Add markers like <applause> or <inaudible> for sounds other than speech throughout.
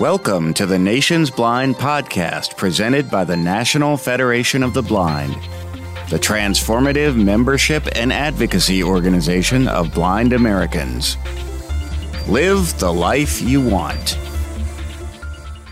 Welcome to the Nation's Blind podcast presented by the National Federation of the Blind, the transformative membership and advocacy organization of blind Americans. Live the life you want.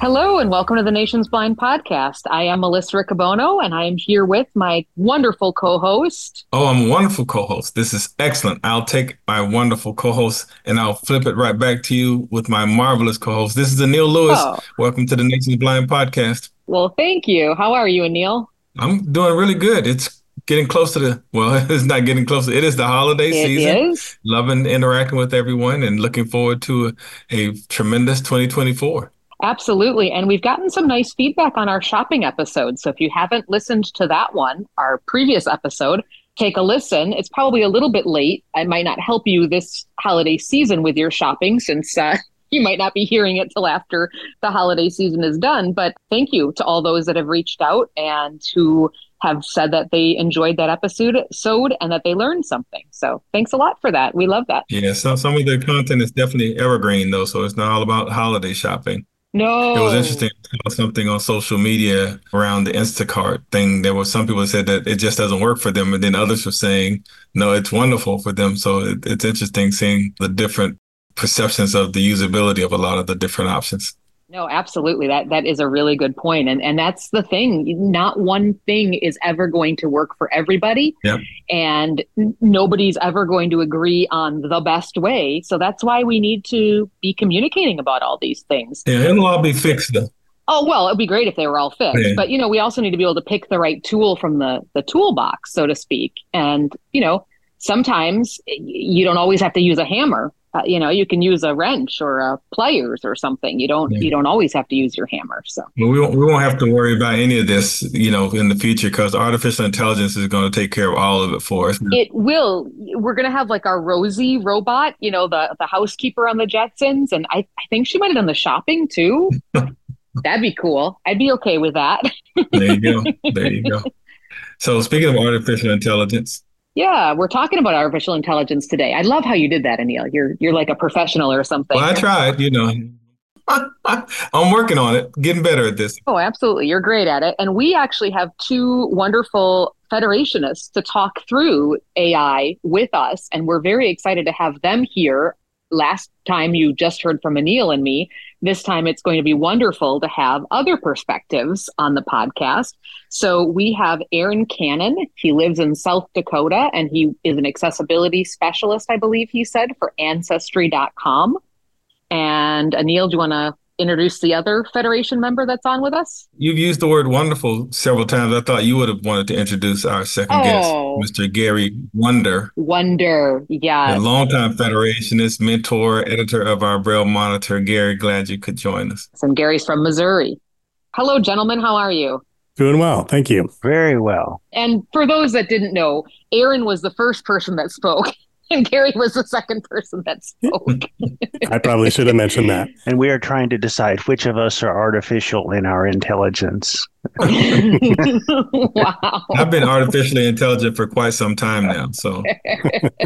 Hello and welcome to the Nation's Blind podcast. I am Melissa Riccobono and I am here with my wonderful co-host. Oh, I'm a wonderful co-host. This is excellent. I'll take my wonderful co-host and I'll flip it right back to you with my marvelous co-host. This is Anil Lewis. Oh. Welcome to the Nation's Blind podcast. Well, thank you. How are you, Anil? I'm doing really good. It's getting close to the well, <laughs> it's not getting closer. It is the holiday it season. Is. Loving interacting with everyone and looking forward to a, a tremendous 2024. Absolutely. And we've gotten some nice feedback on our shopping episode. So if you haven't listened to that one, our previous episode, take a listen. It's probably a little bit late. I might not help you this holiday season with your shopping since uh, <laughs> you might not be hearing it till after the holiday season is done. But thank you to all those that have reached out and who have said that they enjoyed that episode and that they learned something. So thanks a lot for that. We love that. Yeah, so some of the content is definitely evergreen though, so it's not all about holiday shopping. No. It was interesting something on social media around the Instacart thing. There were some people that said that it just doesn't work for them, and then others were saying, no, it's wonderful for them. So it, it's interesting seeing the different perceptions of the usability of a lot of the different options. No, absolutely. That that is a really good point. And and that's the thing. Not one thing is ever going to work for everybody. Yep. And nobody's ever going to agree on the best way. So that's why we need to be communicating about all these things. Yeah, it'll all be fixed though. Oh well, it'd be great if they were all fixed. Yeah. But you know, we also need to be able to pick the right tool from the the toolbox, so to speak. And you know, sometimes you don't always have to use a hammer uh, you know you can use a wrench or a pliers or something. You don't you don't always have to use your hammer so. Well, we, won't, we won't have to worry about any of this you know in the future because artificial intelligence is going to take care of all of it for us. It will. We're going to have like our rosie robot you know the the housekeeper on the jetsons and i, I think she might have done the shopping too. <laughs> That'd be cool. I'd be okay with that. There you go. There you go. <laughs> So speaking of artificial intelligence yeah, we're talking about artificial intelligence today. I love how you did that, Anil. You're you're like a professional or something. Well, I tried, you know. <laughs> I'm working on it, getting better at this. Oh, absolutely. You're great at it. And we actually have two wonderful federationists to talk through AI with us. And we're very excited to have them here. Last time you just heard from Anil and me. This time it's going to be wonderful to have other perspectives on the podcast. So we have Aaron Cannon. He lives in South Dakota and he is an accessibility specialist, I believe he said, for Ancestry.com. And Anil, do you want to introduce the other Federation member that's on with us? You've used the word wonderful several times. I thought you would have wanted to introduce our second oh. guest, Mr. Gary Wunder. Wunder, yeah. A longtime Federationist, mentor, editor of our Braille Monitor. Gary, glad you could join us. And Gary's from Missouri. Hello, gentlemen. How are you? Doing well. Thank you. Very well. And for those that didn't know, Aaron was the first person that spoke. And Gary was the second person that spoke. I probably should have mentioned that. And we are trying to decide which of us are artificial in our intelligence. <laughs> wow. I've been artificially intelligent for quite some time now. So, <laughs>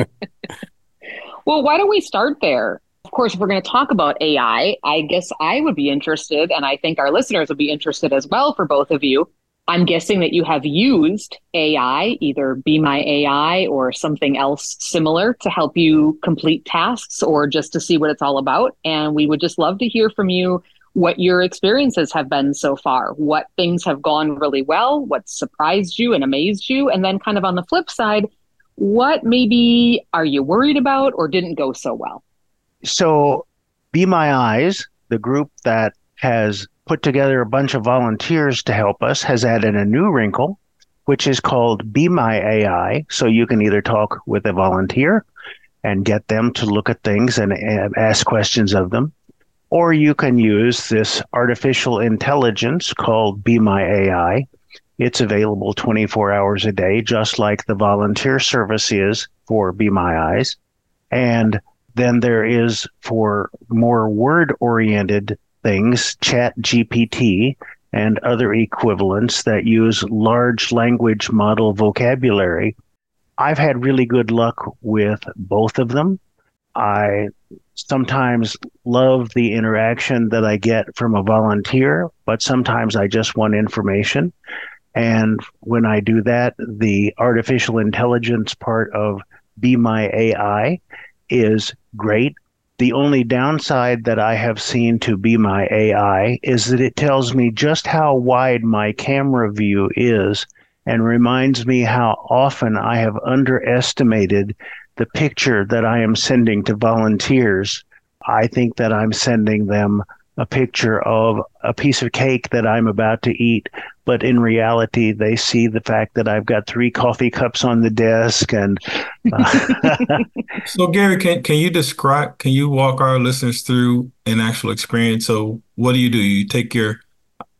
well, why don't we start there? Of course, if we're going to talk about AI, I guess I would be interested, and I think our listeners would be interested as well for both of you I'm guessing that you have used AI, either Be My AI or something else similar to help you complete tasks or just to see what it's all about. And we would just love to hear from you what your experiences have been so far, what things have gone really well, what surprised you and amazed you. And then, kind of on the flip side, what maybe are you worried about or didn't go so well? So, Be My Eyes, the group that has put together a bunch of volunteers to help us, has added a new wrinkle, which is called Be My AI. So you can either talk with a volunteer and get them to look at things and ask questions of them, or you can use this artificial intelligence called Be My AI. It's available 24 hours a day, just like the volunteer service is for Be My Eyes. And then there is for more word oriented things, Chat GPT and other equivalents that use large language model vocabulary. I've had really good luck with both of them. I sometimes love the interaction that I get from a volunteer, but sometimes I just want information. And when I do that, the artificial intelligence part of Be My AI is great. The only downside that I have seen to Be My AI is that it tells me just how wide my camera view is and reminds me how often I have underestimated the picture that I am sending to volunteers. I think that I'm sending them a picture of a piece of cake that I'm about to eat, but in reality, they see the fact that I've got three coffee cups on the desk. And uh, <laughs> so, Gary, can can you describe? Can you walk our listeners through an actual experience? So, what do you do? You take your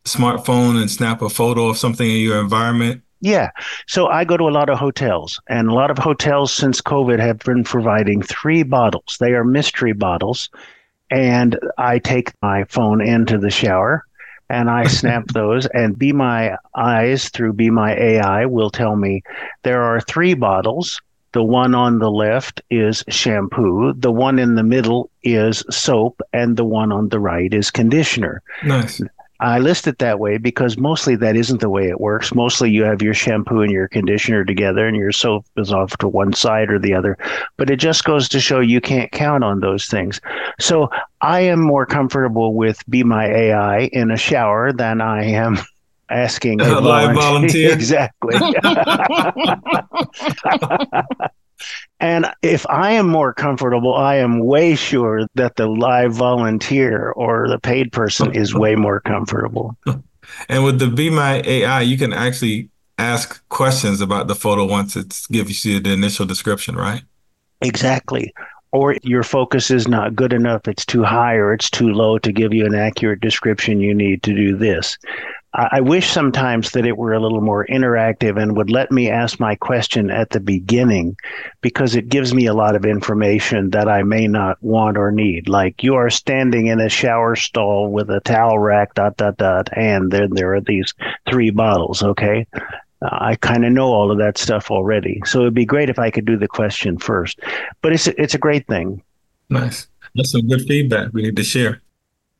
smartphone and snap a photo of something in your environment. Yeah. So I go to a lot of hotels, and a lot of hotels since COVID have been providing three bottles. They are mystery bottles and I take my phone into the shower and I <laughs> snap those and Be My Eyes through Be My AI will tell me there are three bottles. The one on the left is shampoo, the one in the middle is soap, and the one on the right is conditioner. Nice. I list it that way because mostly that isn't the way it works. Mostly you have your shampoo and your conditioner together and your soap is off to one side or the other. But it just goes to show you can't count on those things. So I am more comfortable with Be My AI in a shower than I am <laughs> asking <laughs> a, live volunteer. <laughs> volunteer. exactly. And if I am more comfortable, I am way sure that the live volunteer or the paid person is way more comfortable. <laughs> And with the Be My AI, you can actually ask questions about the photo once it gives you the initial description, right? Exactly. Or your focus is not good enough, it's too high or it's too low to give you an accurate description. You need to do this. I wish sometimes that it were a little more interactive and would let me ask my question at the beginning because it gives me a lot of information that I may not want or need. Like you are standing in a shower stall with a towel rack, dot, dot, dot, and then there are these three bottles, okay? Uh, I kind of know all of that stuff already. So it'd be great if I could do the question first. But it's, it's a great thing. Nice. That's some good feedback we need to share.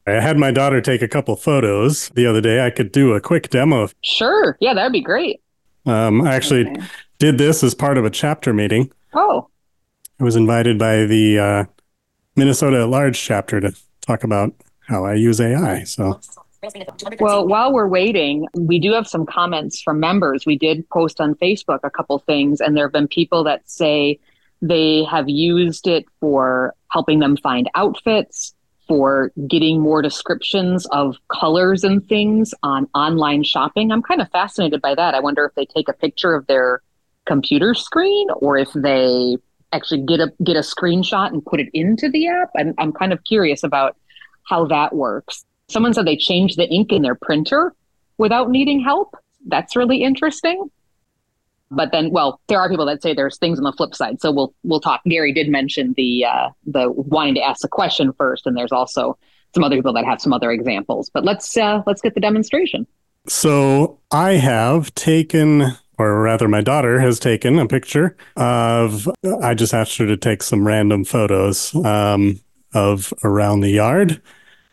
I had my daughter take a couple photos the other day. I could do a quick demo. Sure. Yeah, that'd be great. Um, I actually okay. did this as part of a chapter meeting. Oh. I was invited by the uh, Minnesota at Large chapter to talk about how I use AI. So. Well, while we're waiting, we do have some comments from members. We did post on Facebook a couple things, and there have been people that say they have used it for helping them find outfits, for getting more descriptions of colors and things on online shopping. I'm kind of fascinated by that. I wonder if they take a picture of their computer screen or if they actually get a get a screenshot and put it into the app. I'm I'm kind of curious about how that works. Someone said they changed the ink in their printer without needing help. That's really interesting. But then, well, there are people that say there's things on the flip side. So we'll we'll talk. Gary did mention the uh, the wanting to ask a question first, and there's also some other people that have some other examples. But let's uh, let's get the demonstration. So I have taken, or rather, my daughter has taken a picture of. I just asked her to take some random photos um, of around the yard.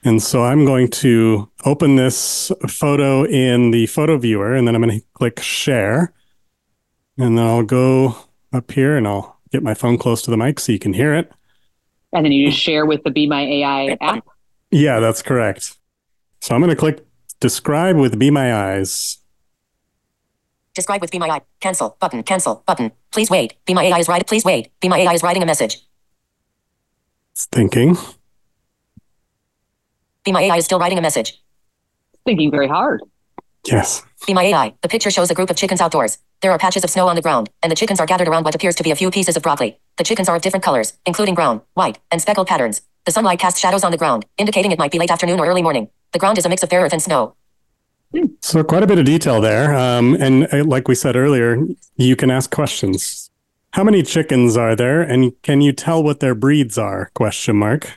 And so I'm going to open this photo in the photo viewer and then I'm going to click share. And then I'll go up here and I'll get my phone close to the mic so you can hear it. And then you just share with the Be My AI app? Yeah, that's correct. So I'm going to click describe with Be My Eyes. Describe with Be My Eye. Cancel. Button. Cancel. Button. Please wait. Be My AI is writing. Please wait. Be My AI is writing a message. It's thinking. Be My AI is still writing a message. Thinking very hard. Yes. Be My AI. The picture shows a group of chickens outdoors. There are patches of snow on the ground, and the chickens are gathered around what appears to be a few pieces of broccoli. The chickens are of different colors, including brown, white, and speckled patterns. The sunlight casts shadows on the ground, indicating it might be late afternoon or early morning. The ground is a mix of bare earth and snow. So quite a bit of detail there. Um, and uh, like we said earlier, you can ask questions. How many chickens are there, and can you tell what their breeds are? Question mark.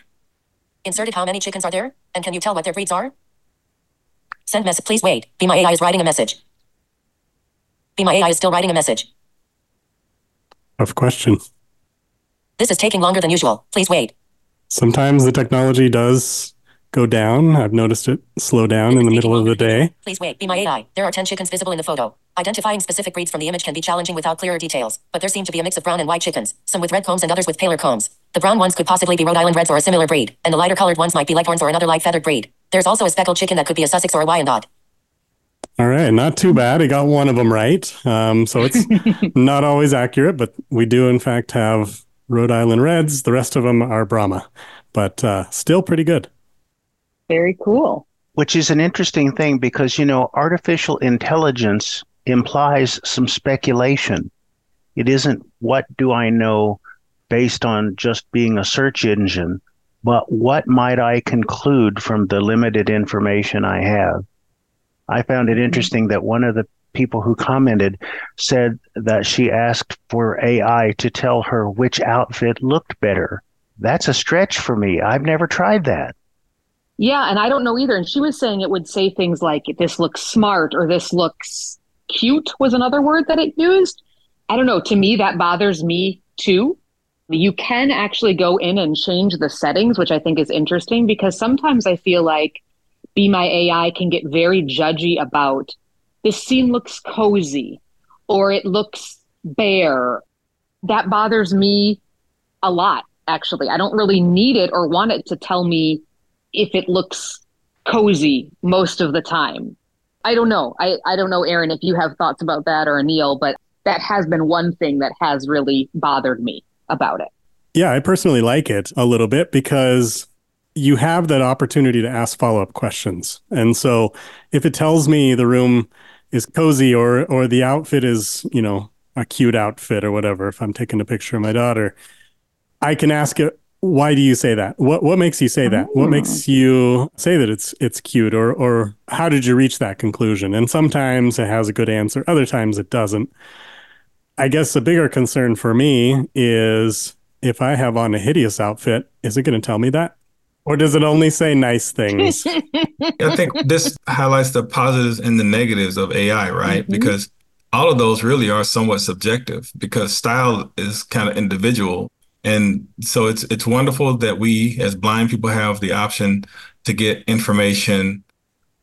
Inserted how many chickens are there, and can you tell what their breeds are? Send message. Please wait. Be my AI is writing a message. Be my AI is still writing a message. Tough question. This is taking longer than usual. Please wait. Sometimes the technology does go down. I've noticed it slow down in the middle of the day. Please wait. Be my AI. There are 10 chickens visible in the photo. Identifying specific breeds from the image can be challenging without clearer details, but there seem to be a mix of brown and white chickens, some with red combs and others with paler combs. The brown ones could possibly be Rhode Island Reds or a similar breed, and the lighter colored ones might be Leghorns or another light feathered breed. There's also a speckled chicken that could be a Sussex or a Wyandotte. All right, not too bad. I got one of them right. Um, so it's <laughs> not always accurate, but we do, in fact, have Rhode Island Reds. The rest of them are Brahma, but uh, still pretty good. Very cool. Which is an interesting thing because, you know, artificial intelligence implies some speculation. It isn't what do I know based on just being a search engine, but what might I conclude from the limited information I have? I found it interesting that one of the people who commented said that she asked for AI to tell her which outfit looked better. That's a stretch for me. I've never tried that. Yeah, and I don't know either. And she was saying it would say things like this looks smart or this looks cute was another word that it used. I don't know. To me, that bothers me too. You can actually go in and change the settings, which I think is interesting because sometimes I feel like Be My AI can get very judgy about this scene looks cozy or it looks bare. That bothers me a lot, actually. I don't really need it or want it to tell me if it looks cozy most of the time. I don't know. I, I don't know, Aaron, if you have thoughts about that or Anil, but that has been one thing that has really bothered me about it. Yeah, I personally like it a little bit because you have that opportunity to ask follow-up questions. And so if it tells me the room is cozy or or the outfit is, you know, a cute outfit or whatever, if I'm taking a picture of my daughter, I can ask it why do you say that? What what makes you say that? What oh. makes you say that it's it's cute or or how did you reach that conclusion? And sometimes it has a good answer, other times it doesn't. I guess the bigger concern for me is if I have on a hideous outfit, is it going to tell me that? Or does it only say nice things? <laughs> I think this highlights the positives and the negatives of AI, right? Mm-hmm. Because all of those really are somewhat subjective because style is kind of individual. And so it's it's wonderful that we as blind people have the option to get information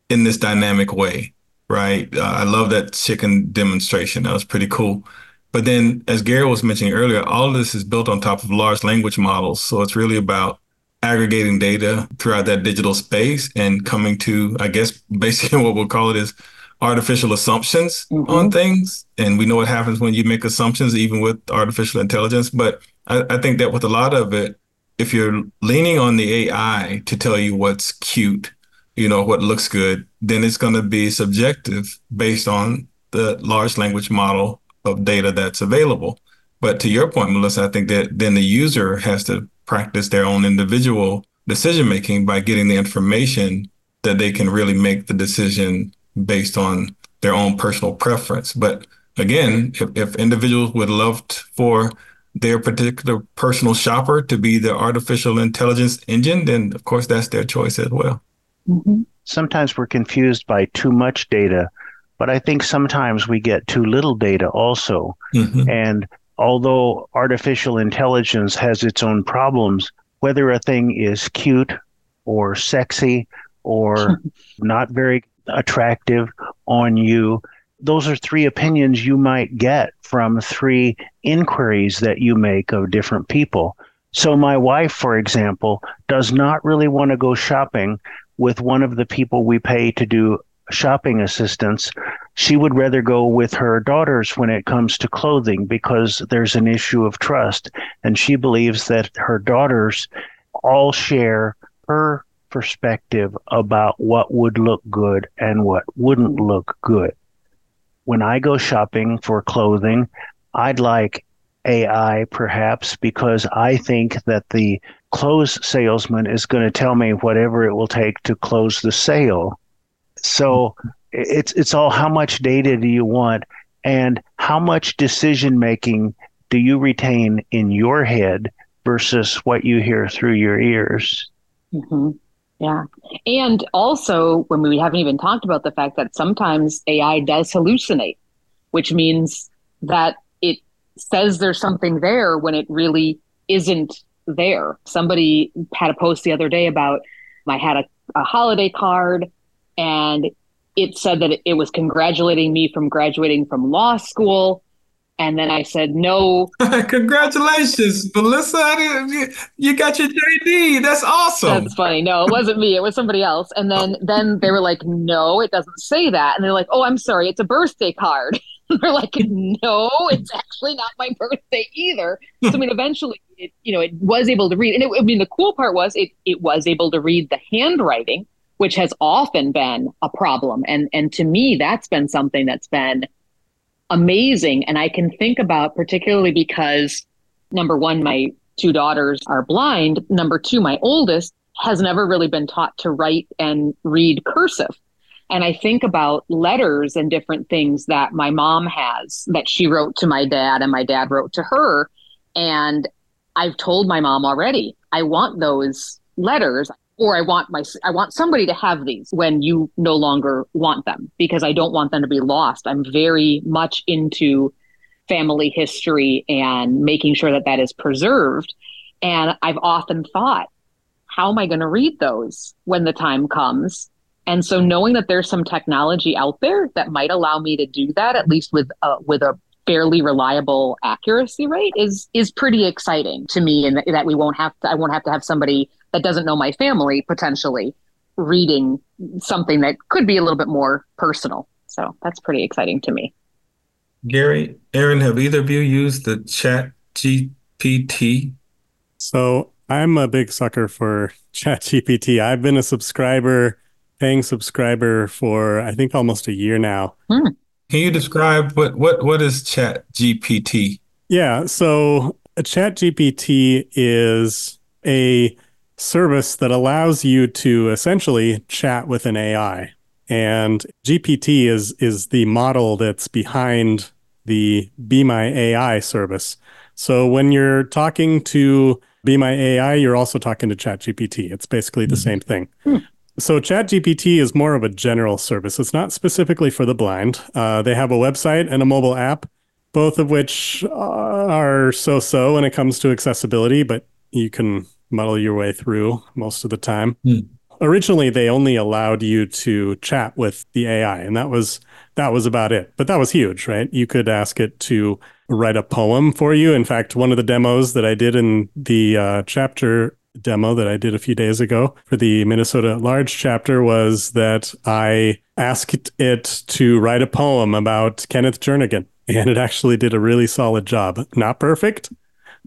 in this dynamic way, right? Uh, I love that chicken demonstration. That was pretty cool. But then, as Gary was mentioning earlier, all of this is built on top of large language models. So it's really about aggregating data throughout that digital space and coming to, I guess, <laughs> basically what we'll call it is artificial assumptions mm-hmm. on things. And we know what happens when you make assumptions, even with artificial intelligence. But I, I think that with a lot of it, if you're leaning on the AI to tell you what's cute, you know, what looks good, then it's going to be subjective based on the large language model of data that's available. But to your point, Melissa, I think that then the user has to practice their own individual decision making by getting the information that they can really make the decision based on their own personal preference. But again, if, if individuals would love t- for their particular personal shopper to be the artificial intelligence engine, then of course that's their choice as well. Mm-hmm. Sometimes we're confused by too much data, but I think sometimes we get too little data also. Mm-hmm. And although artificial intelligence has its own problems, whether a thing is cute or sexy or <laughs> not very attractive on you, those are three opinions you might get from three inquiries that you make of different people. So, my wife, for example, does not really want to go shopping with one of the people we pay to do shopping assistance she would rather go with her daughters when it comes to clothing because there's an issue of trust. And she believes that her daughters all share her perspective about what would look good and what wouldn't look good. When I go shopping for clothing, I'd like AI perhaps because I think that the clothes salesman is going to tell me whatever it will take to close the sale. So it's it's all how much data do you want and how much decision making do you retain in your head versus what you hear through your ears mm-hmm. yeah and also when we haven't even talked about the fact that sometimes ai does hallucinate which means that it says there's something there when it really isn't there. Somebody had a post the other day about I had a, a holiday card and it said that it was congratulating me from graduating from law school. And then I said, no. <laughs> Congratulations, Melissa. You got your JD. That's awesome. That's funny. No, it wasn't me. It was somebody else. And then, then they were like, no, it doesn't say that. And they're like, oh, I'm sorry. It's a birthday card. <laughs> they're like, no, it's actually not my birthday either. <laughs> So, I mean, eventually, it, you know, it was able to read. And it, I mean, the cool part was it, it was able to read the handwriting which has often been a problem. And and to me, that's been something that's been amazing. And I can think about particularly because number one, my two daughters are blind. Number two, my oldest has never really been taught to write and read cursive. And I think about letters and different things that my mom has that she wrote to my dad and my dad wrote to her. And I've told my mom already, I want those letters or I want my I want somebody to have these when you no longer want them because I don't want them to be lost. I'm very much into family history and making sure that that is preserved. And I've often thought, how am I going to read those when the time comes? And so knowing that there's some technology out there that might allow me to do that, at least with uh, with a fairly reliable accuracy rate, is is pretty exciting to me. And that we won't have to, I won't have to have somebody that doesn't know my family potentially reading something that could be a little bit more personal. So that's pretty exciting to me. Gary, Aaron, have either of you used the Chat GPT? So I'm a big sucker for Chat GPT. I've been a subscriber, paying subscriber for I think almost a year now. Hmm. Can you describe what what what is Chat GPT? Yeah, so a Chat GPT is a service that allows you to essentially chat with an AI. And GPT is is the model that's behind the Be My AI service. So when you're talking to Be My AI, you're also talking to ChatGPT. It's basically the mm-hmm. same thing. Hmm. So ChatGPT is more of a general service. It's not specifically for the blind. Uh, they have a website and a mobile app, both of which are so-so when it comes to accessibility, but you can muddle your way through most of the time. Mm. Originally, they only allowed you to chat with the AI, and that was that was about it. But that was huge, right? You could ask it to write a poem for you. In fact, one of the demos that I did in the uh, chapter demo that I did a few days ago for the Minnesota Large chapter was that I asked it to write a poem about Kenneth Jernigan. And it actually did a really solid job. Not perfect,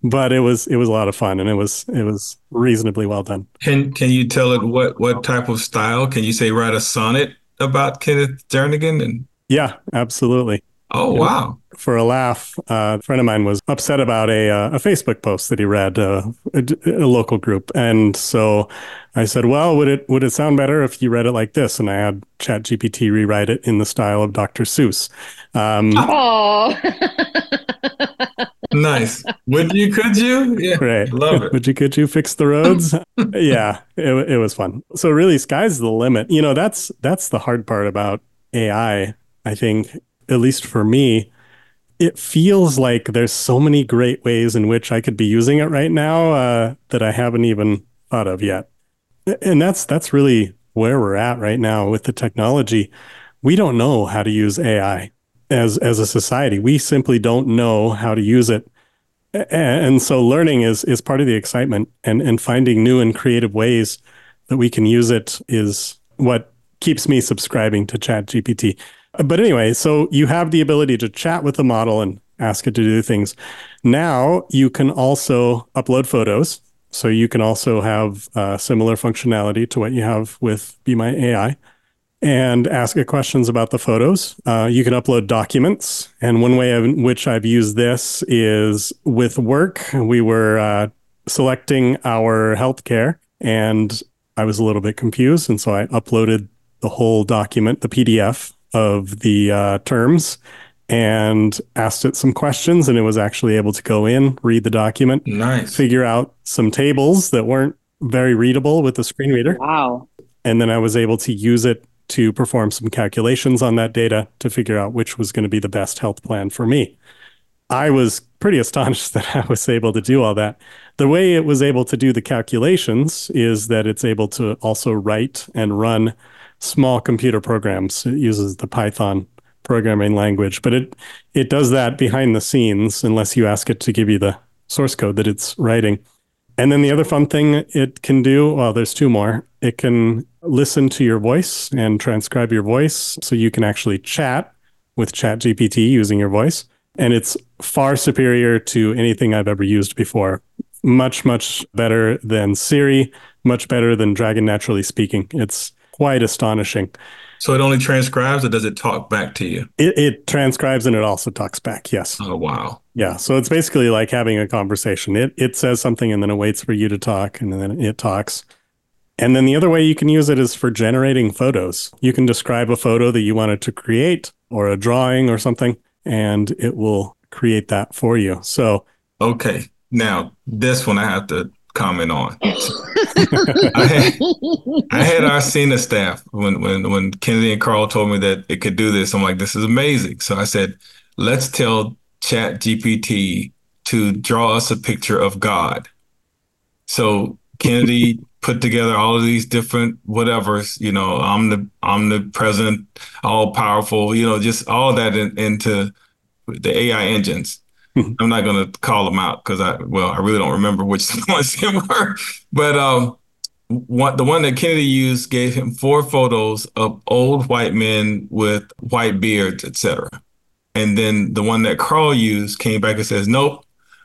but it was it was a lot of fun and it was it was reasonably well done. Can can you tell it what what type of style? Can you say write a sonnet about Kenneth Jernigan and Yeah, absolutely. Oh wow! For a laugh, uh, a friend of mine was upset about a uh, a Facebook post that he read, uh, a, a, local group, and so I said, "Well, would it would it sound better if you read it like this?" And I had ChatGPT rewrite it in the style of Dr. Seuss. Um, oh. <laughs> nice. Would you? Could you? Yeah. Right. Love <laughs> it. Would you? Could you fix the roads? <laughs> yeah. It, it was fun. So really, sky's the limit. You know, that's that's the hard part about AI. I think, at least for me, it feels like there's so many great ways in which I could be using it right now uh, that I haven't even thought of yet. And that's that's really where we're at right now with the technology. We don't know how to use AI as as a society. We simply don't know how to use it. And so learning is is part of the excitement and and finding new and creative ways that we can use it is what keeps me subscribing to Chat GPT. But anyway, so you have the ability to chat with the model and ask it to do things. Now you can also upload photos. So you can also have uh, similar functionality to what you have with Be My AI and ask it questions about the photos. Uh, you can upload documents. And one way in which I've used this is with work. We were uh, selecting our healthcare, and I was a little bit confused. And so I uploaded the whole document, the PDF of the uh, terms, and asked it some questions. And it was actually able to go in, read the document, nice. figure out some tables that weren't very readable with the screen reader. Wow. And then I was able to use it to perform some calculations on that data to figure out which was going to be the best health plan for me. I was pretty astonished <laughs> that I was able to do all that. The way it was able to do the calculations is that it's able to also write and run small computer programs. It uses the Python programming language, but it it does that behind the scenes unless you ask it to give you the source code that it's writing. And then the other fun thing it can do, well, there's two more. It can listen to your voice and transcribe your voice so you can actually chat with ChatGPT using your voice. And it's far superior to anything I've ever used before. Much, much better than Siri, much better than Dragon Naturally Speaking. It's quite astonishing. So it only transcribes or does it talk back to you? It, it transcribes and it also talks back. Yes. Oh, wow. Yeah. So it's basically like having a conversation. It, it says something and then it waits for you to talk and then it talks. And then the other way you can use it is for generating photos. You can describe a photo that you wanted to create or a drawing or something, and it will create that for you. So, okay. Now, this one I have to comment on. <laughs> I, had, I had our senior staff when, when, when Kennedy and Carl told me that it could do this. I'm like, this is amazing. So I said, let's tell Chat GPT to draw us a picture of God. So Kennedy put together all of these different whatevers, you know, I'm the I'm the president, all powerful, you know, just all that in, into the AI engines. Mm-hmm. I'm not going to call them out because I well, I really don't remember which <laughs> ones they were, but um, one, the one that Kennedy used gave him four photos of old white men with white beards, etc. And then the one that Carl used came back and says, nope,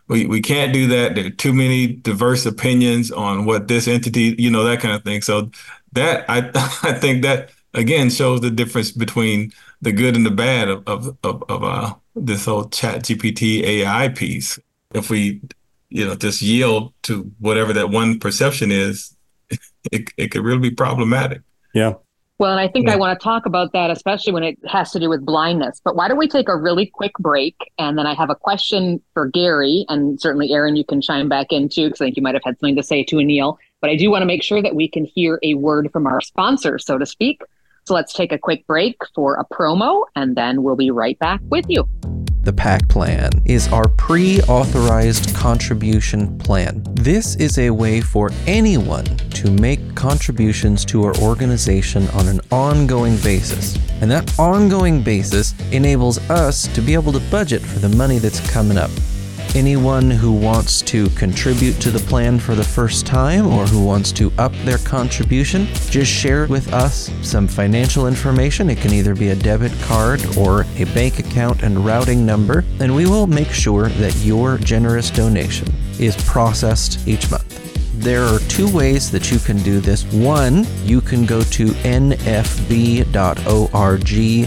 we, we can't do that. There are too many diverse opinions on what this entity, you know, that kind of thing. So that I <laughs> I think that again shows the difference between the good and the bad of of of, of uh, this whole Chat GPT AI piece. If we, you know, just yield to whatever that one perception is, <laughs> it it could really be problematic. Yeah. Well, and I think yeah. I want to talk about that, especially when it has to do with blindness. But why don't we take a really quick break? And then I have a question for Gary, and certainly Aaron, you can chime back in too, because I think you might have had something to say to Anil. But I do want to make sure that we can hear a word from our sponsor, so to speak. So let's take a quick break for a promo, and then we'll be right back with you. The PAC plan is our pre authorized contribution plan. This is a way for anyone to make contributions to our organization on an ongoing basis. And that ongoing basis enables us to be able to budget for the money that's coming up. Anyone who wants to contribute to the plan for the first time or who wants to up their contribution, just share with us some financial information. It can either be a debit card or a bank account and routing number, and we will make sure that your generous donation is processed each month. There are two ways that you can do this. One, you can go to nfb.org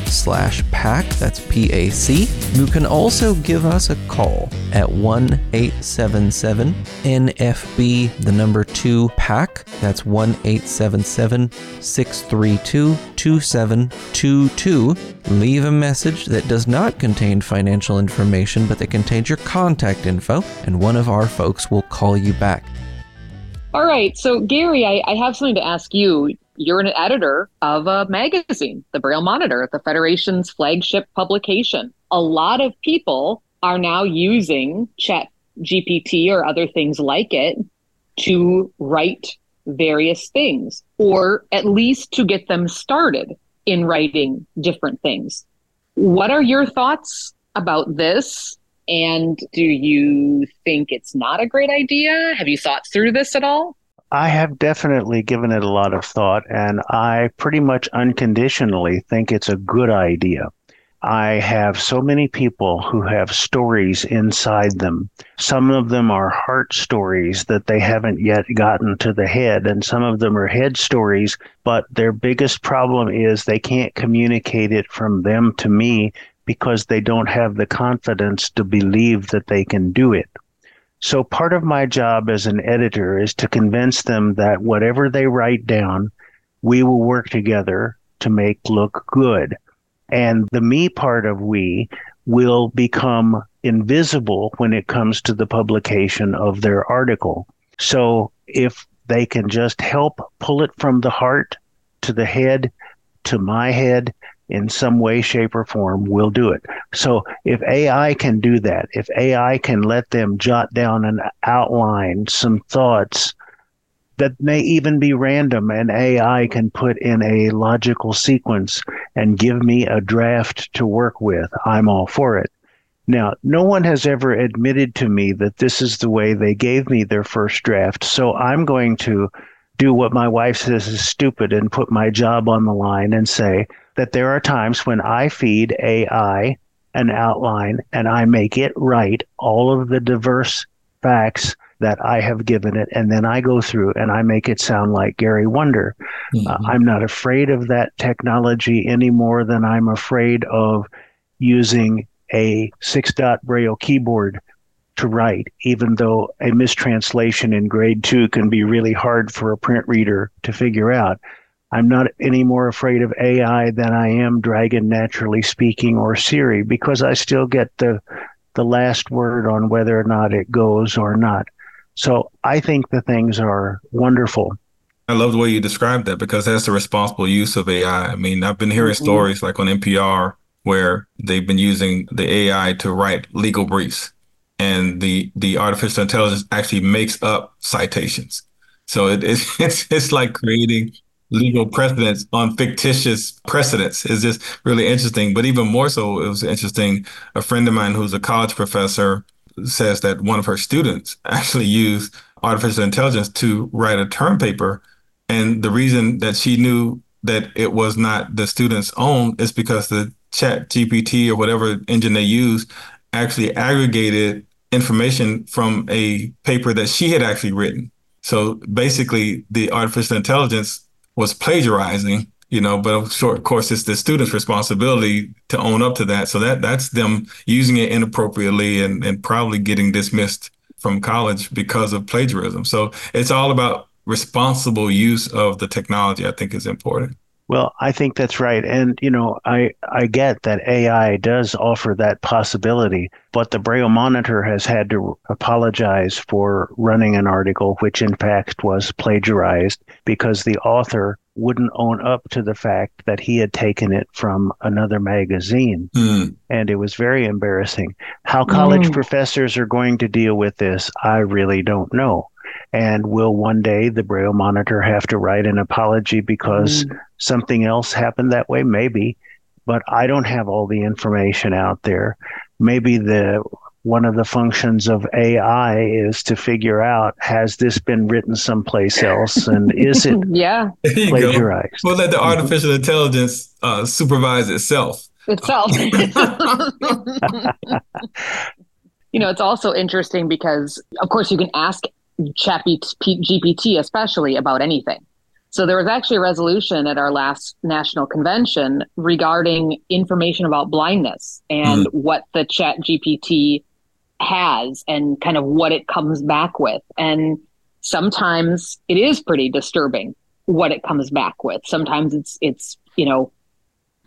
slash PAC, that's P-A-C. You can also give us a call at 1-877-NFB, the number 2 PAC, that's 1-877-632-2722. Leave a message that does not contain financial information, but that contains your contact info, and one of our folks will call you back. All right. So, Gary, I, I, have something to ask you. You're an editor of a magazine, the Braille Monitor, the Federation's flagship publication. A lot of people are now using Chat GPT or other things like it to write various things, or at least to get them started in writing different things. What are your thoughts about this? And do you think it's not a great idea? Have you thought through this at all? I have definitely given it a lot of thought, and I pretty much unconditionally think it's a good idea. I have so many people who have stories inside them. Some of them are heart stories that they haven't yet gotten to the head, and some of them are head stories, but their biggest problem is they can't communicate it from them to me because they don't have the confidence to believe that they can do it. So part of my job as an editor is to convince them that whatever they write down, we will work together to make look good. And the me part of we will become invisible when it comes to the publication of their article. So if they can just help pull it from the heart to the head to my head in some way, shape, or form will do it. So if AI can do that, if AI can let them jot down and outline some thoughts that may even be random and AI can put in a logical sequence and give me a draft to work with, I'm all for it. Now, no one has ever admitted to me that this is the way they gave me their first draft. So I'm going to do what my wife says is stupid and put my job on the line and say that there are times when I feed AI an outline and I make it write all of the diverse facts that I have given it. And then I go through and I make it sound like Gary Wunder. Mm-hmm. Uh, I'm not afraid of that technology any more than I'm afraid of using a six dot braille keyboard to write, even though a mistranslation in grade two can be really hard for a print reader to figure out. I'm not any more afraid of AI than I am Dragon Naturally Speaking or Siri because I still get the the last word on whether or not it goes or not. So I think the things are wonderful. I love the way you described that because that's the responsible use of AI. I mean, I've been hearing mm-hmm. stories like on NPR where they've been using the AI to write legal briefs and the the artificial intelligence actually makes up citations. So it, <laughs> it's, it's like creating legal precedents on fictitious precedents is just really interesting. But even more so, it was interesting. A friend of mine who's a college professor says that one of her students actually used artificial intelligence to write a term paper. And the reason that she knew that it was not the student's own is because the chat GPT or whatever engine they use actually aggregated information from a paper that she had actually written. So basically, the artificial intelligence was plagiarizing, you know, but of course, it's the student's responsibility to own up to that. So that that's them using it inappropriately and, and probably getting dismissed from college because of plagiarism. So it's all about responsible use of the technology, I think is important. Well, I think that's right. And, you know, I, I get that AI does offer that possibility, but the Braille Monitor has had to apologize for running an article which, in fact, was plagiarized because the author wouldn't own up to the fact that he had taken it from another magazine. Mm. And it was very embarrassing. How college mm. professors are going to deal with this, I really don't know. And will one day the Braille monitor have to write an apology because mm. Something else happened that way? Maybe, but I don't have all the information out there. Maybe the one of the functions of AI is to figure out has this been written someplace else and is it <laughs> yeah plagiarized? We'll let the artificial mm-hmm. intelligence uh, supervise itself. Itself. <laughs> you know, it's also interesting because, of course, you can ask chat GPT especially about anything. So there was actually a resolution at our last national convention regarding information about blindness and mm-hmm. what the chat GPT has and kind of what it comes back with. And sometimes it is pretty disturbing what it comes back with. Sometimes it's it's, you know,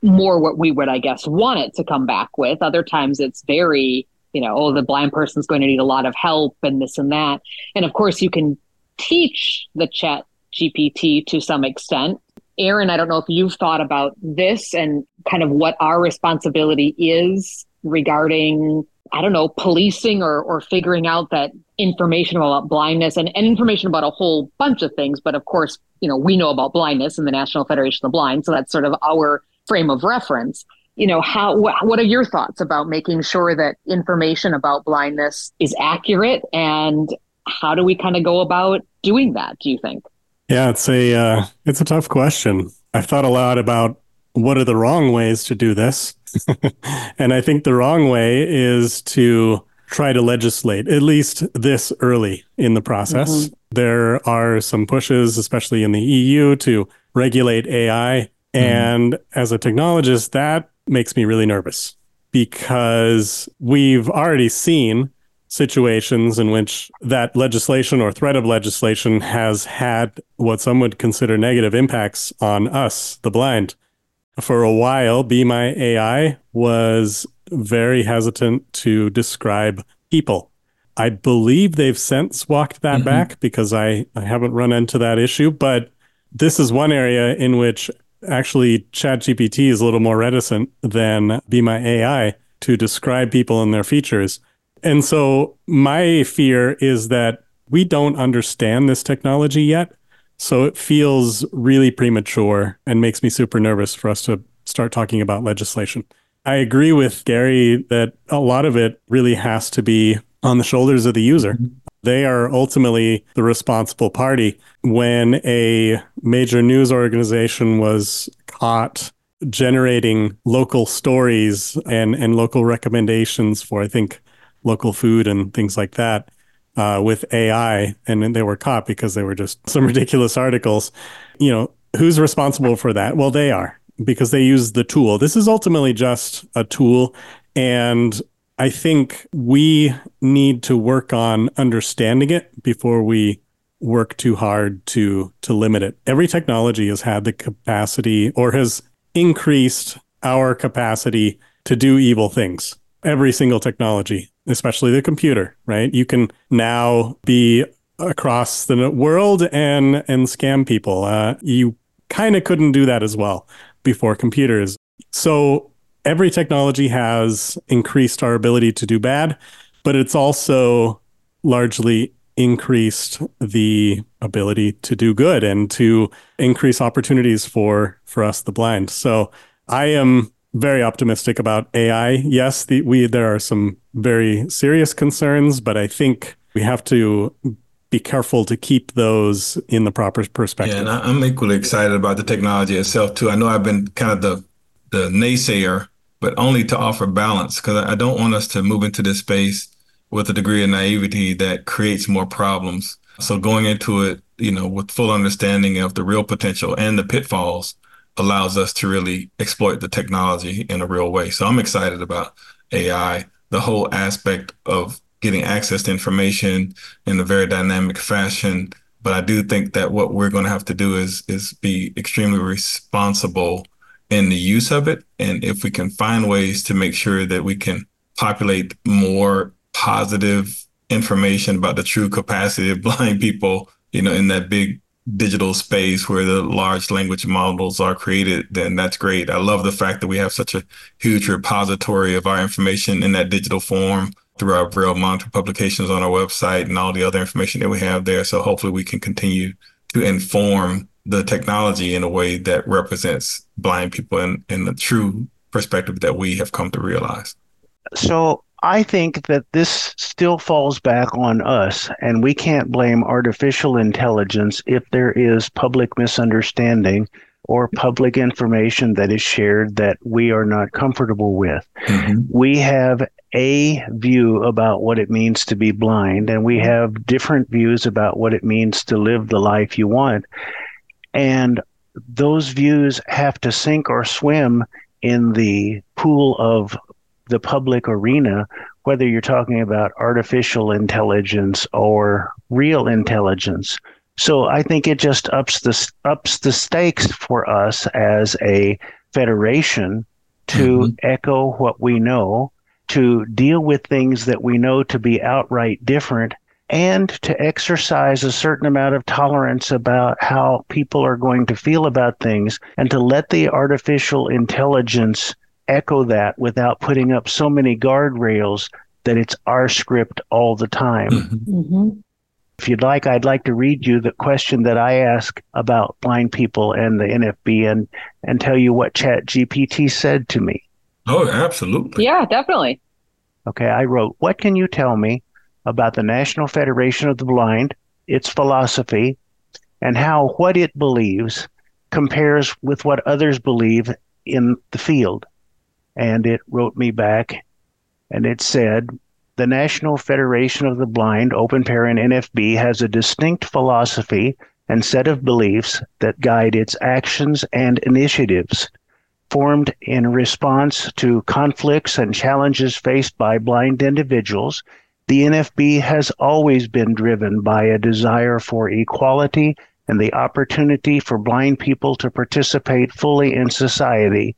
more what we would I guess want it to come back with. Other times it's very you know, oh, the blind person's going to need a lot of help and this and that. And of course, you can teach the chat GPT to some extent. Aaron, I don't know if you've thought about this and kind of what our responsibility is regarding, I don't know, policing or, or figuring out that information about blindness and, and information about a whole bunch of things. But of course, you know, we know about blindness in the National Federation of the Blind. So that's sort of our frame of reference you know how what, what are your thoughts about making sure that information about blindness is accurate and how do we kind of go about doing that do you think yeah it's a uh, it's a tough question i've thought a lot about what are the wrong ways to do this <laughs> and i think the wrong way is to try to legislate at least this early in the process mm-hmm. there are some pushes especially in the eu to regulate ai mm-hmm. and as a technologist that makes me really nervous because we've already seen situations in which that legislation or threat of legislation has had what some would consider negative impacts on us, the blind. For a while, Be My AI was very hesitant to describe people. I believe they've since walked that mm-hmm. back because I, I haven't run into that issue. But this is one area in which actually ChatGPT is a little more reticent than Be My AI to describe people and their features. And so my fear is that we don't understand this technology yet. So it feels really premature and makes me super nervous for us to start talking about legislation. I agree with Gary that a lot of it really has to be on the shoulders of the user. They are ultimately the responsible party. When a major news organization was caught generating local stories and, and local recommendations for, I think, local food and things like that, uh, with AI, and they were caught because they were just <laughs> some ridiculous articles. You know, who's responsible for that? Well, they are because they use the tool. This is ultimately just a tool. And I think we need to work on understanding it before we work too hard to to limit it. Every technology has had the capacity or has increased our capacity to do evil things. Every single technology especially the computer, right? You can now be across the world and and scam people. Uh, you kind of couldn't do that as well before computers. So every technology has increased our ability to do bad, but it's also largely increased the ability to do good and to increase opportunities for for us the blind. So I am very optimistic about AI. Yes, the, we there are some very serious concerns, but I think we have to be careful to keep those in the proper perspective. Yeah, and I'm equally excited about the technology itself too. I know I've been kind of the the naysayer, but only to offer balance because I don't want us to move into this space with a degree of naivety that creates more problems. So going into it, you know, with full understanding of the real potential and the pitfalls allows us to really exploit the technology in a real way. So I'm excited about AI, the whole aspect of getting access to information in a very dynamic fashion. But I do think that what we're going to have to do is is be extremely responsible in the use of it. And if we can find ways to make sure that we can populate more positive information about the true capacity of <laughs> blind people, you know, in that big digital space where the large language models are created, then that's great. I love the fact that we have such a huge repository of our information in that digital form through our Braille monitor publications on our website and all the other information that we have there. So hopefully we can continue to inform the technology in a way that represents blind people in, in the true perspective that we have come to realize. So I think that this still falls back on us, and we can't blame artificial intelligence if there is public misunderstanding or public information that is shared that we are not comfortable with. Mm-hmm. We have a view about what it means to be blind, and we have different views about what it means to live the life you want. And those views have to sink or swim in the pool of the public arena, whether you're talking about artificial intelligence or real intelligence. So I think it just ups the ups the stakes for us as a federation to mm-hmm. echo what we know, to deal with things that we know to be outright different, and to exercise a certain amount of tolerance about how people are going to feel about things, and to let the artificial intelligence echo that without putting up so many guardrails that it's our script all the time. Mm-hmm. Mm-hmm. If you'd like, I'd like to read you the question that I ask about blind people and the NFB and, and tell you what ChatGPT said to me. Oh, absolutely. Yeah, definitely. Okay, I wrote, What can you tell me about the National Federation of the Blind, its philosophy, and how what it believes compares with what others believe in the field? And it wrote me back and it said the National Federation of the Blind, Open Parent NFB, has a distinct philosophy and set of beliefs that guide its actions and initiatives. Formed in response to conflicts and challenges faced by blind individuals, the NFB has always been driven by a desire for equality and the opportunity for blind people to participate fully in society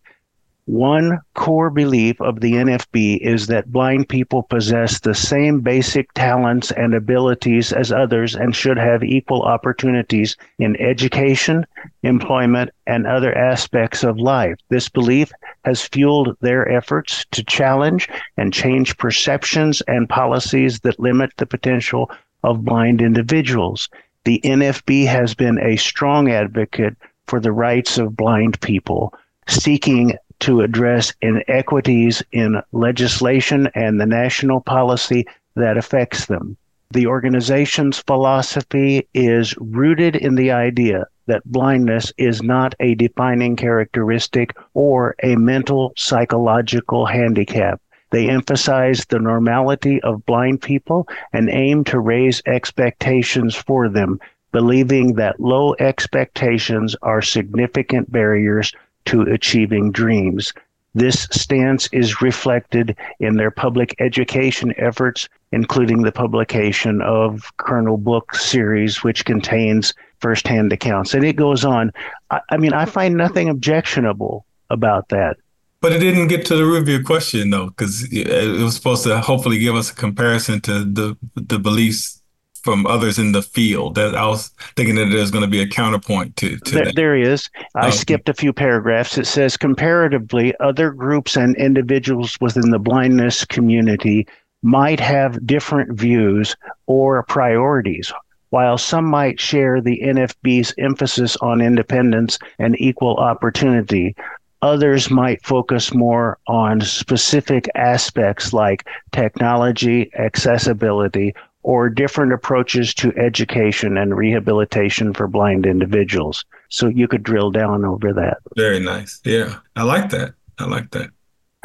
One core belief of the NFB is that blind people possess the same basic talents and abilities as others and should have equal opportunities in education, employment, and other aspects of life. This belief has fueled their efforts to challenge and change perceptions and policies that limit the potential of blind individuals. The NFB has been a strong advocate for the rights of blind people, seeking to address inequities in legislation and the national policy that affects them. The organization's philosophy is rooted in the idea that blindness is not a defining characteristic or a mental psychological handicap. They emphasize the normality of blind people and aim to raise expectations for them, believing that low expectations are significant barriers to achieving dreams. This stance is reflected in their public education efforts, including the publication of Kernel Book series, which contains firsthand accounts. And it goes on. I, I mean, I find nothing objectionable about that. But it didn't get to the root of your question, though, because it was supposed to hopefully give us a comparison to the the beliefs from others in the field. That I was thinking that there's going to be a counterpoint to, to there, that. There is. I oh. skipped a few paragraphs. It says comparatively, other groups and individuals within the blindness community might have different views or priorities. While some might share the NFB's emphasis on independence and equal opportunity, others might focus more on specific aspects like technology, accessibility, or different approaches to education and rehabilitation for blind individuals. So you could drill down over that. Very nice. Yeah. I like that. I like that.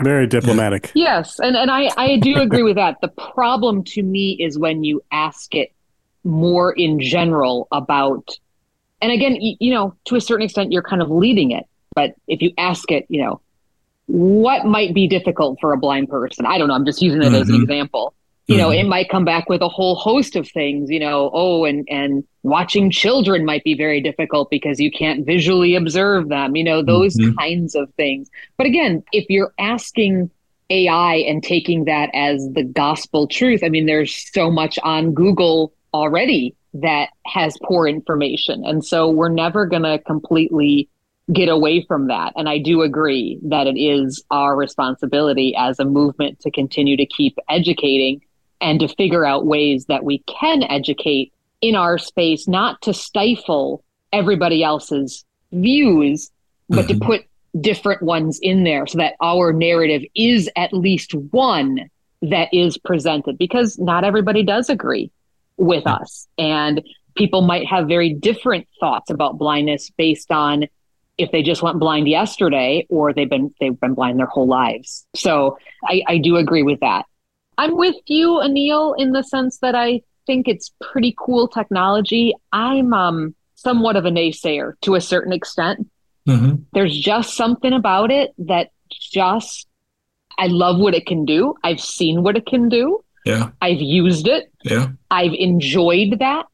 Very diplomatic. Yes. And, and I, I do agree with that. The problem to me is when you ask it more in general about, and again, you, you know, to a certain extent, you're kind of leading it. But if you ask it, you know, what might be difficult for a blind person? I don't know. I'm just using it mm-hmm. as an mm-hmm. example you know mm-hmm. it might come back with a whole host of things you know oh and and watching children might be very difficult because you can't visually observe them you know those mm-hmm. kinds of things but again if you're asking ai and taking that as the gospel truth i mean there's so much on google already that has poor information and so we're never going to completely get away from that and i do agree that it is our responsibility as a movement to continue to keep educating and to figure out ways that we can educate in our space, not to stifle everybody else's views, but mm-hmm. to put different ones in there so that our narrative is at least one that is presented because not everybody does agree with us. And people might have very different thoughts about blindness based on if they just went blind yesterday or they've been they've been blind their whole lives. So I, I do agree with that. I'm with you, Anil, in the sense that I think it's pretty cool technology. I'm um, somewhat of a naysayer to a certain extent. Mm-hmm. There's just something about it that just, I love what it can do. I've seen what it can do. Yeah. I've used it. Yeah. I've enjoyed that.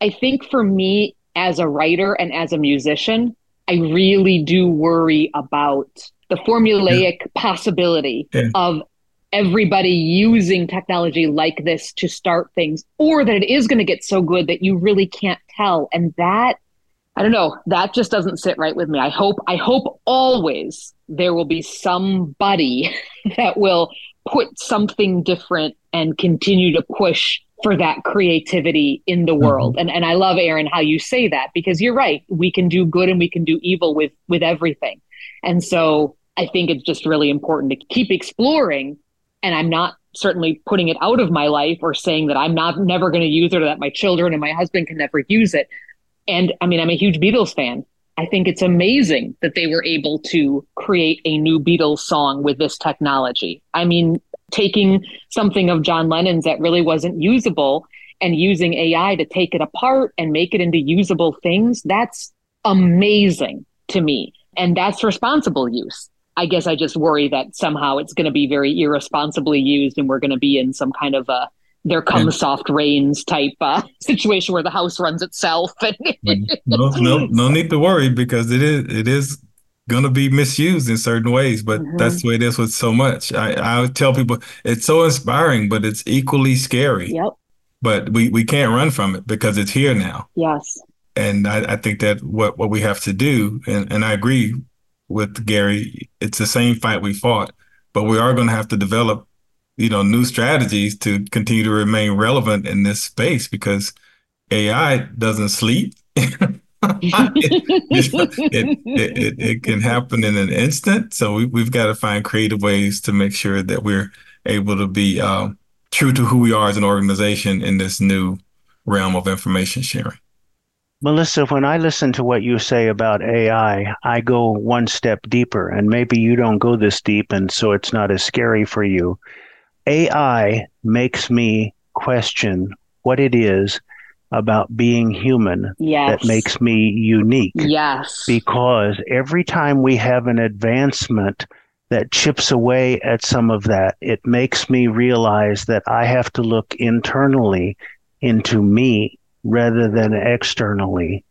I think for me, as a writer and as a musician, I really do worry about the formulaic yeah. possibility yeah. of everybody using technology like this to start things or that it is going to get so good that you really can't tell. And that i don't know that just doesn't sit right with me. I hope i hope always there will be somebody <laughs> that will put something different and continue to push for that creativity in the world. Mm-hmm. and and I love Aaron how you say that because you're right. We can do good and we can do evil with with everything. And so I think it's just really important to keep exploring and I'm not certainly putting it out of my life or saying that I'm not never going to use it or that my children and my husband can never use it. And I mean, I'm a huge Beatles fan. I think it's amazing that they were able to create a new Beatles song with this technology. I mean, taking something of John Lennon's that really wasn't usable and using AI to take it apart and make it into usable things, that's amazing to me. And that's responsible use. I guess I just worry that somehow it's going to be very irresponsibly used and we're going to be in some kind of a there comes soft rains type uh, <laughs> situation where the house runs itself. <laughs> no, no, no need to worry because it is it is going to be misused in certain ways, but Mhm. that's the way it is with so much. I, I would tell people it's so inspiring, but it's equally scary. Yep. But we, we can't run from it because it's here now. Yes. And I, I think that what, what we have to do, and, and I agree with Gary, it's the same fight we fought, but we are going to have to develop, you know, new strategies to continue to remain relevant in this space because AI doesn't sleep. <laughs> it, it, it, it can happen in an instant. So we, we've got to find creative ways to make sure that we're able to be uh, true to who we are as an organization in this new realm of information sharing. Melissa, when I listen to what you say about AI, I go one step deeper, and maybe you don't go this deep, and so it's not as scary for you. AI makes me question what it is about being human Yes. that makes me unique. Yes. Because every time we have an advancement that chips away at some of that, it makes me realize that I have to look internally into me rather than externally.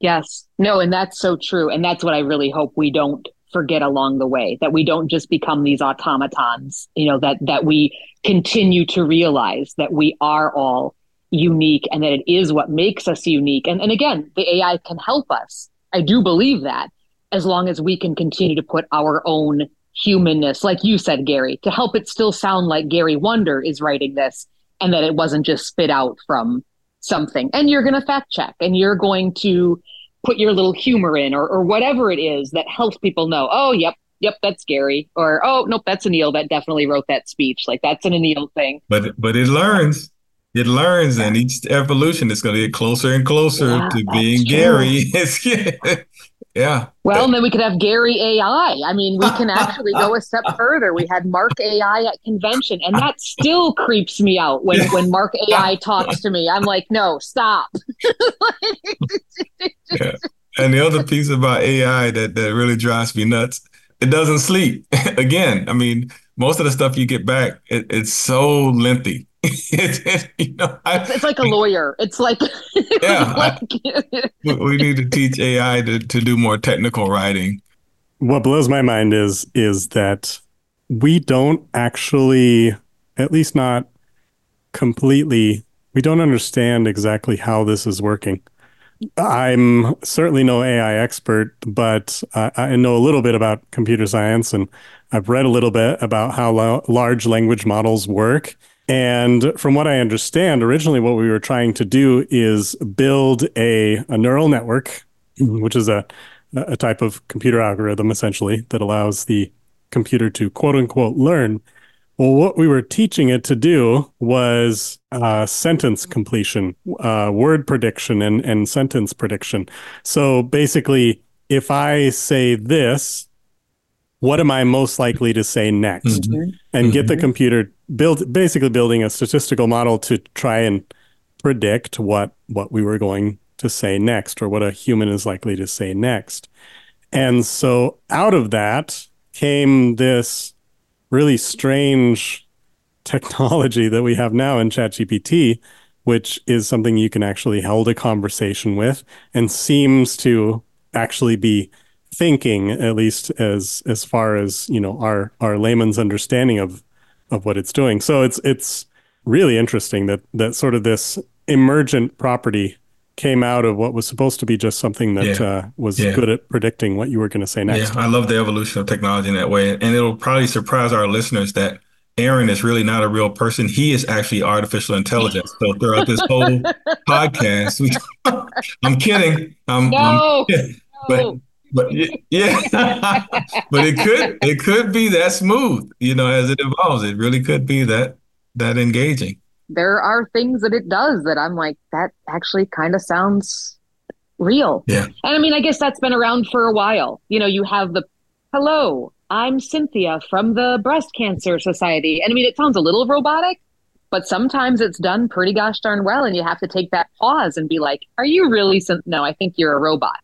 Yes. No, and that's so true. And that's what I really hope we don't forget along the way, that we don't just become these automatons, you know, that that we continue to realize that we are all unique and that it is what makes us unique. And and again, the AI can help us. I do believe that as long as we can continue to put our own humanness, like you said, Gary, to help it still sound like Gary Wunder is writing this and that it wasn't just spit out from something. And you're going to fact check and you're going to put your little humor in or, or whatever it is that helps people know, oh, yep, yep, that's Gary. Or, oh, nope, that's Anil that definitely wrote that speech. Like that's an Anil thing. But but it learns. It learns, and each evolution is going to get closer and closer Yeah, to being true. Gary. <laughs> Yeah. Well, and then we could have Gary AI. I mean, we can actually go <laughs> a step further. We had Mark AI at convention, and that still creeps me out when, when Mark AI talks to me. I'm like, no, stop. <laughs> yeah. And the other piece about AI that, that really drives me nuts, it doesn't sleep. <laughs> Again, I mean, most of the stuff you get back, it, it's so lengthy. It, <laughs> it- you know, I, It's, it's like a lawyer. It's like, <laughs> Yeah, like <laughs> we- we need to teach AI to, to do more technical writing. What blows my mind is is that we don't actually, at least not completely, we don't understand exactly how this is working. I'm certainly no AI expert, but I, I know a little bit about computer science and I've read a little bit about how lo- large language models work. And from what I understand, originally what we were trying to do is build a, a neural network, which is a, a type of computer algorithm essentially that allows the computer to quote unquote learn. Well, what we were teaching it to do was uh, sentence completion, uh, word prediction, and, and sentence prediction. So basically, if I say this, what am I most likely to say next? Mhm. And get the computer build basically building a statistical model to try and predict what what we were going to say next or what a human is likely to say next. And so out of that came this really strange technology that we have now in ChatGPT, which is something you can actually hold a conversation with and seems to actually be thinking, at least as as far as, you know, our our layman's understanding of of what it's doing. So it's it's really interesting that that sort of this emergent property came out of what was supposed to be just something that Yeah. uh, was Yeah. good at predicting what you were going to say next. Yeah, I love the evolution of technology in that way. And it'll probably surprise our listeners that Aaron is really not a real person. He is actually artificial intelligence. So throughout this whole <laughs> podcast, we, I'm kidding. I'm, no, I'm <laughs> but no. But yeah, <laughs> but it could it could be that smooth, you know, as it evolves. It really could be that that engaging. there are things that it does that I'm like, that actually kind of sounds real. Yeah. And I mean, I guess that's been around for a while. You know, you have the hello, I'm Cynthia from the Breast Cancer Society. And I mean, it sounds a little robotic, but sometimes it's done pretty gosh darn well. And you have to take that pause and be like, are you really? Cyn-? No, I think you're a robot.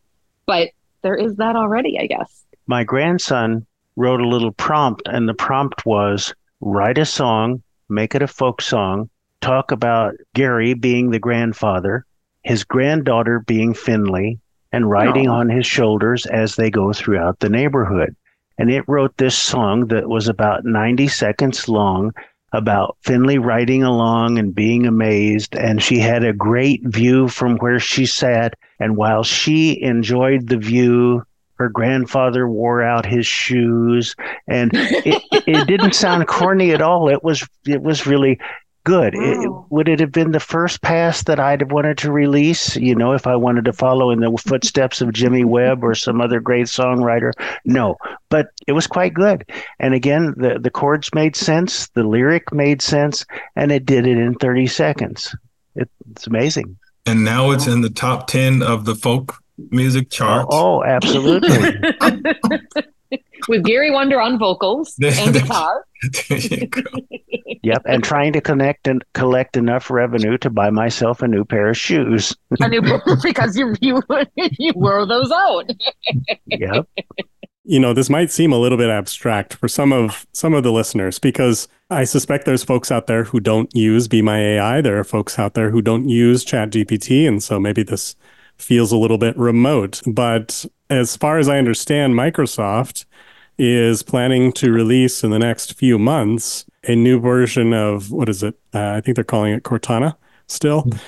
But there is that already, I guess. My grandson wrote a little prompt, and the prompt was write a song, make it a folk song, talk about Gary being the grandfather, his granddaughter being Finley, and riding on his shoulders as they go throughout the neighborhood. And it wrote this song that was about 90 seconds long about Finley riding along and being amazed. And she had a great view from where she sat. And while she enjoyed the view, her grandfather wore out his shoes and it, it didn't sound corny at all it was it was really good. It, would it have been the first pass that i'd have wanted to release? You know if i wanted to follow in the footsteps of jimmy webb or some other great songwriter no. But it was quite good. And again the, the chords made sense the lyric made sense and it did it in 30 seconds. It, it's amazing. And now it's in the top 10 of the folk music oh, charts. Oh, oh absolutely. <laughs> <laughs> <laughs> With Gary Wunder on vocals <laughs> and guitar. yep, and trying to connect and collect enough revenue to buy myself a new pair of shoes. a new <laughs> because you you you wore those out. yep. You know, this might seem a little bit abstract for some of some of the listeners because I suspect there's folks out there who don't use Be My AI. There are folks out there who don't use ChatGPT, and so maybe this feels a little bit remote. But as far as I understand, Microsoft is planning to release in the next few months a new version of what is it? Uh, I think they're calling it Cortana still. Mm-hmm.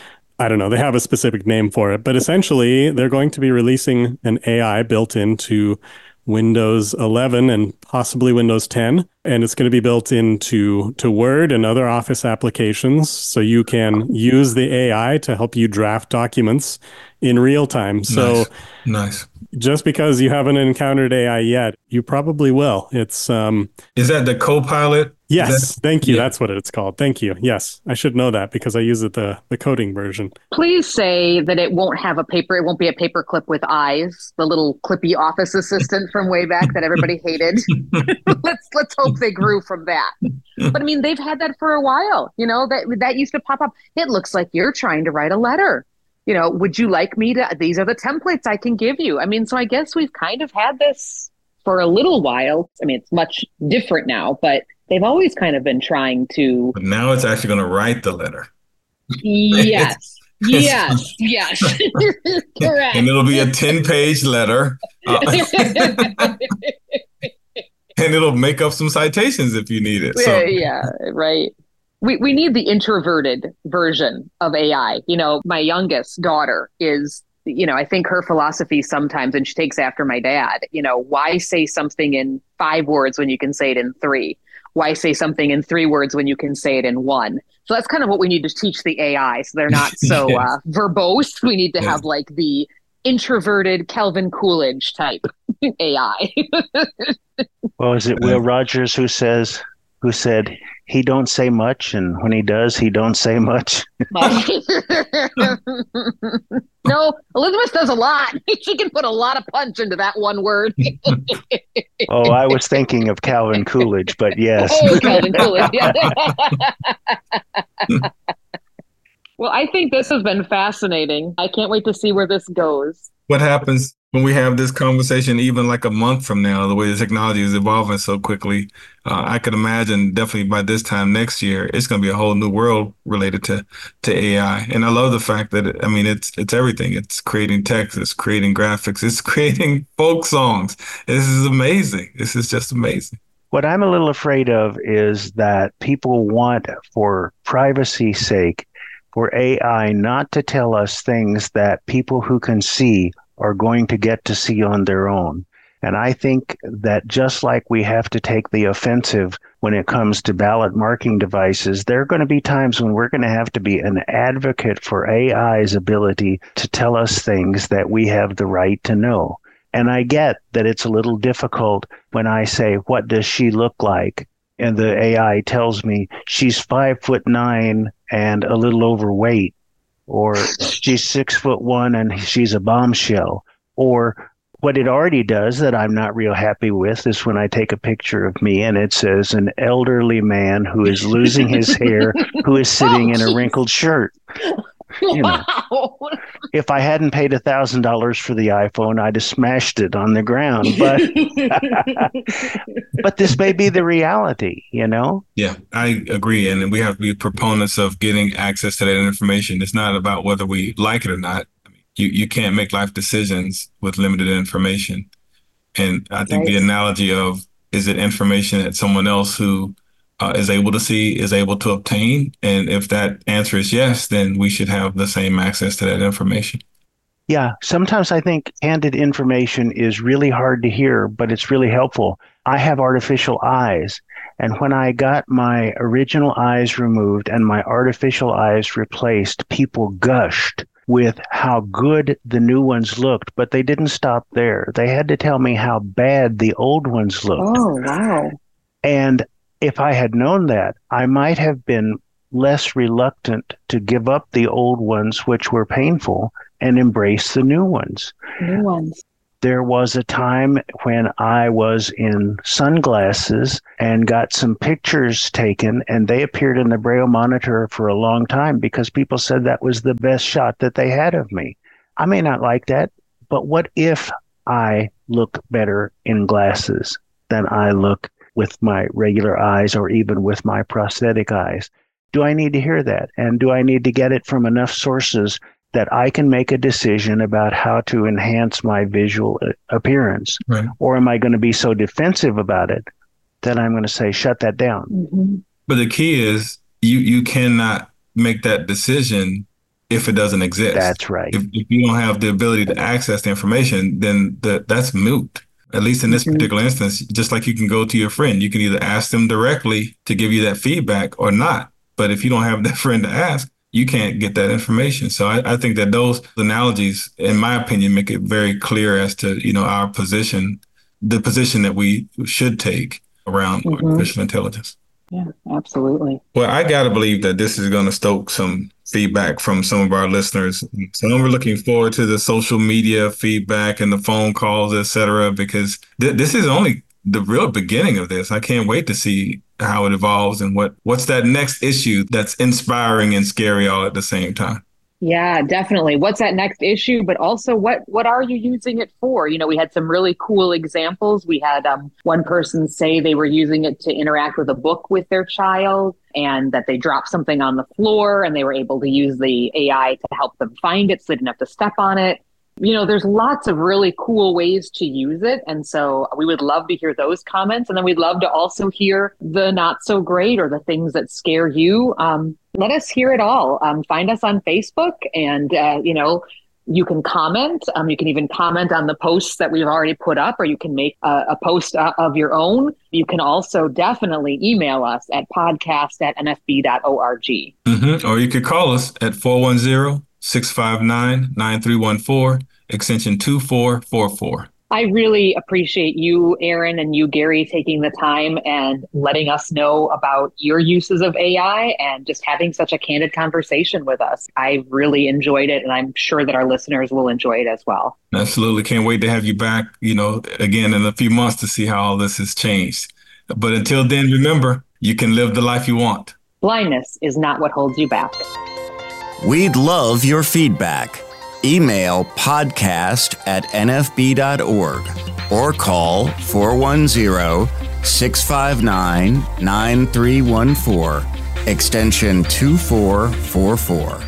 I don't know. They have a specific name for it, but essentially, they're going to be releasing an AI built into Windows 11 and possibly Windows 10, and it's going to be built into to Word and other Office applications, so you can use the AI to help you draft documents in real time. So nice. nice. Just because you haven't encountered AI yet, you probably will. It's um Is that the Copilot? Yes, that, thank you. Yeah. That's what it's called. Thank you. Yes, I should know that because I use it the the coding version. Please say that it won't have a paper. It won't be a paper clip with eyes. The little clippy office assistant from way back that everybody <laughs> hated. <laughs> let's let's hope they grew from that. But I mean, they've had that for a while. You know that that used to pop up. It looks like you're trying to write a letter you know, would you like me to? These are the templates I can give you. I mean, so I guess we've kind of had this for a little while. I mean, it's much different now, but they've always kind of been trying to. But now it's actually going to write the letter. Yes. <laughs> yes, yes, <laughs> correct. And it'll be a 10 page letter. Uh, <laughs> and it'll make up some citations if you need it. So. Yeah, right we, we need the introverted version of AI. You know, my youngest daughter is, you know, I think her philosophy sometimes, and she takes after my dad, you know, why say something in five words when you can say it in three? Why say something in three words when you can say it in one? So that's kind of what we need to teach the AI so they're not <laughs> so yes. uh, verbose. We need to have like the introverted Calvin Coolidge type <laughs> AI. <laughs> well, is it Will Rogers who says, who said, he don't say much, and when he does, he don't say much. <laughs> no, Elizabeth does a lot. <laughs> She can put a lot of punch into that one word. <laughs> oh, I was thinking of Calvin Coolidge, but yes. Oh, Calvin Coolidge. Yeah. well, I think this has been fascinating. I can't wait to see where this goes. What happens when we have this conversation, even like a month from now, the way the technology is evolving so quickly, uh, I could imagine definitely by this time next year, it's going to be a whole new world related to to AI. And I love the fact that it, I mean, it's it's everything. It's creating text, it's creating graphics, it's <laughs> creating folk songs. This is amazing. This is just amazing. What I'm a little afraid of is that people want, for privacy's sake, for AI not to tell us things that people who can see are going to get to see on their own. And I think that just like we have to take the offensive when it comes to ballot marking devices, there are going to be times when we're going to have to be an advocate for AI's ability to tell us things that we have the right to know. And I get that it's a little difficult when I say, What does she look like? And the AI tells me she's five foot nine and a little overweight or she's six foot one and she's a bombshell, or what it already does that I'm not real happy with is when I take a picture of me and it says an elderly man who is losing his hair, who is sitting in a <laughs> oh, wrinkled shirt. <laughs> You know, wow. if I hadn't paid a thousand dollars for the iPhone, I'd have smashed it on the ground. But <laughs> but this may be the reality, you know. Yeah, I agree, and we have to be proponents of getting access to that information. It's not about whether we like it or not. you, you can't make life decisions with limited information. And I think right. the analogy of is it information that someone else who uh, is able to see is able to obtain? And if that answer is yes, then we should have the same access to that information. Yeah, sometimes I think candid information is really hard to hear, but it's really helpful. I have artificial eyes. And when I got my original eyes removed and my artificial eyes replaced, people gushed with how good the new ones looked, but they didn't stop there. They had to tell me how bad the old ones looked. Oh, wow. And if I had known that, I might have been less reluctant to give up the old ones, which were painful, and embrace the new ones. New ones there was a time when I was in sunglasses and got some pictures taken, and they appeared in the Braille monitor for a long time because people said that was the best shot that they had of me. I may not like that, but what if I look better in glasses than I look with my regular eyes or even with my prosthetic eyes? Do I need to hear that? And do I need to get it from enough sources that I can make a decision about how to enhance my visual uh, appearance? Right. Or am I going to be so defensive about it that I'm going to say, shut that down? Mm-hmm. But the key is you, you cannot make that decision if it doesn't exist. That's right. If, if you don't have the ability to access the information, then the, that's moot. At least in this mm-hmm. particular instance, just like you can go to your friend, you can either ask them directly to give you that feedback or not. But if you don't have <laughs> that friend to ask, you can't get that information. So I, I, think that those analogies, in my opinion, make it very clear as to you know our position, the position that we should take around mm-hmm. artificial intelligence. Yeah, absolutely. Well, I got to believe that this is going to stoke some feedback from some of our listeners. So we're looking forward to the social media feedback and the phone calls, et cetera, because th- this is only the real beginning of this. I can't wait to see how it evolves and what what's that next issue that's inspiring and scary all at the same time. Yeah, definitely. What's that next issue? But also, what what are you using it for? You know, we had some really cool examples. We had um, one person say they were using it to interact with a book with their child, and that they dropped something on the floor, and they were able to use the AI to help them find it, so they didn't have to step on it you know, there's lots of really cool ways to use it. And so we would love to hear those comments. And then we'd love to also hear the not so great or the things that scare you. Um, let us hear it all. Um, find us on Facebook and, uh, you know, you can comment. Um, you can even comment on the posts that we've already put up, or you can make a, a post uh, of your own. You can also definitely email us at podcast at nfb.org. Mm-hmm. Or you could call us at 410 659 9314, extension 2444. I really appreciate you, Aaron, and you, Gary, taking the time and letting us know about your uses of AI and just having such a candid conversation with us. I really enjoyed it, and I'm sure that our listeners will enjoy it as well. Absolutely. Can't wait to have you back, you know, again in a few months to see how all this has changed. But until then, remember, you can live the life you want. Blindness is not what holds you back. We'd love your feedback. Email podcast at nfb.org or call 410 659 9314, extension 2444.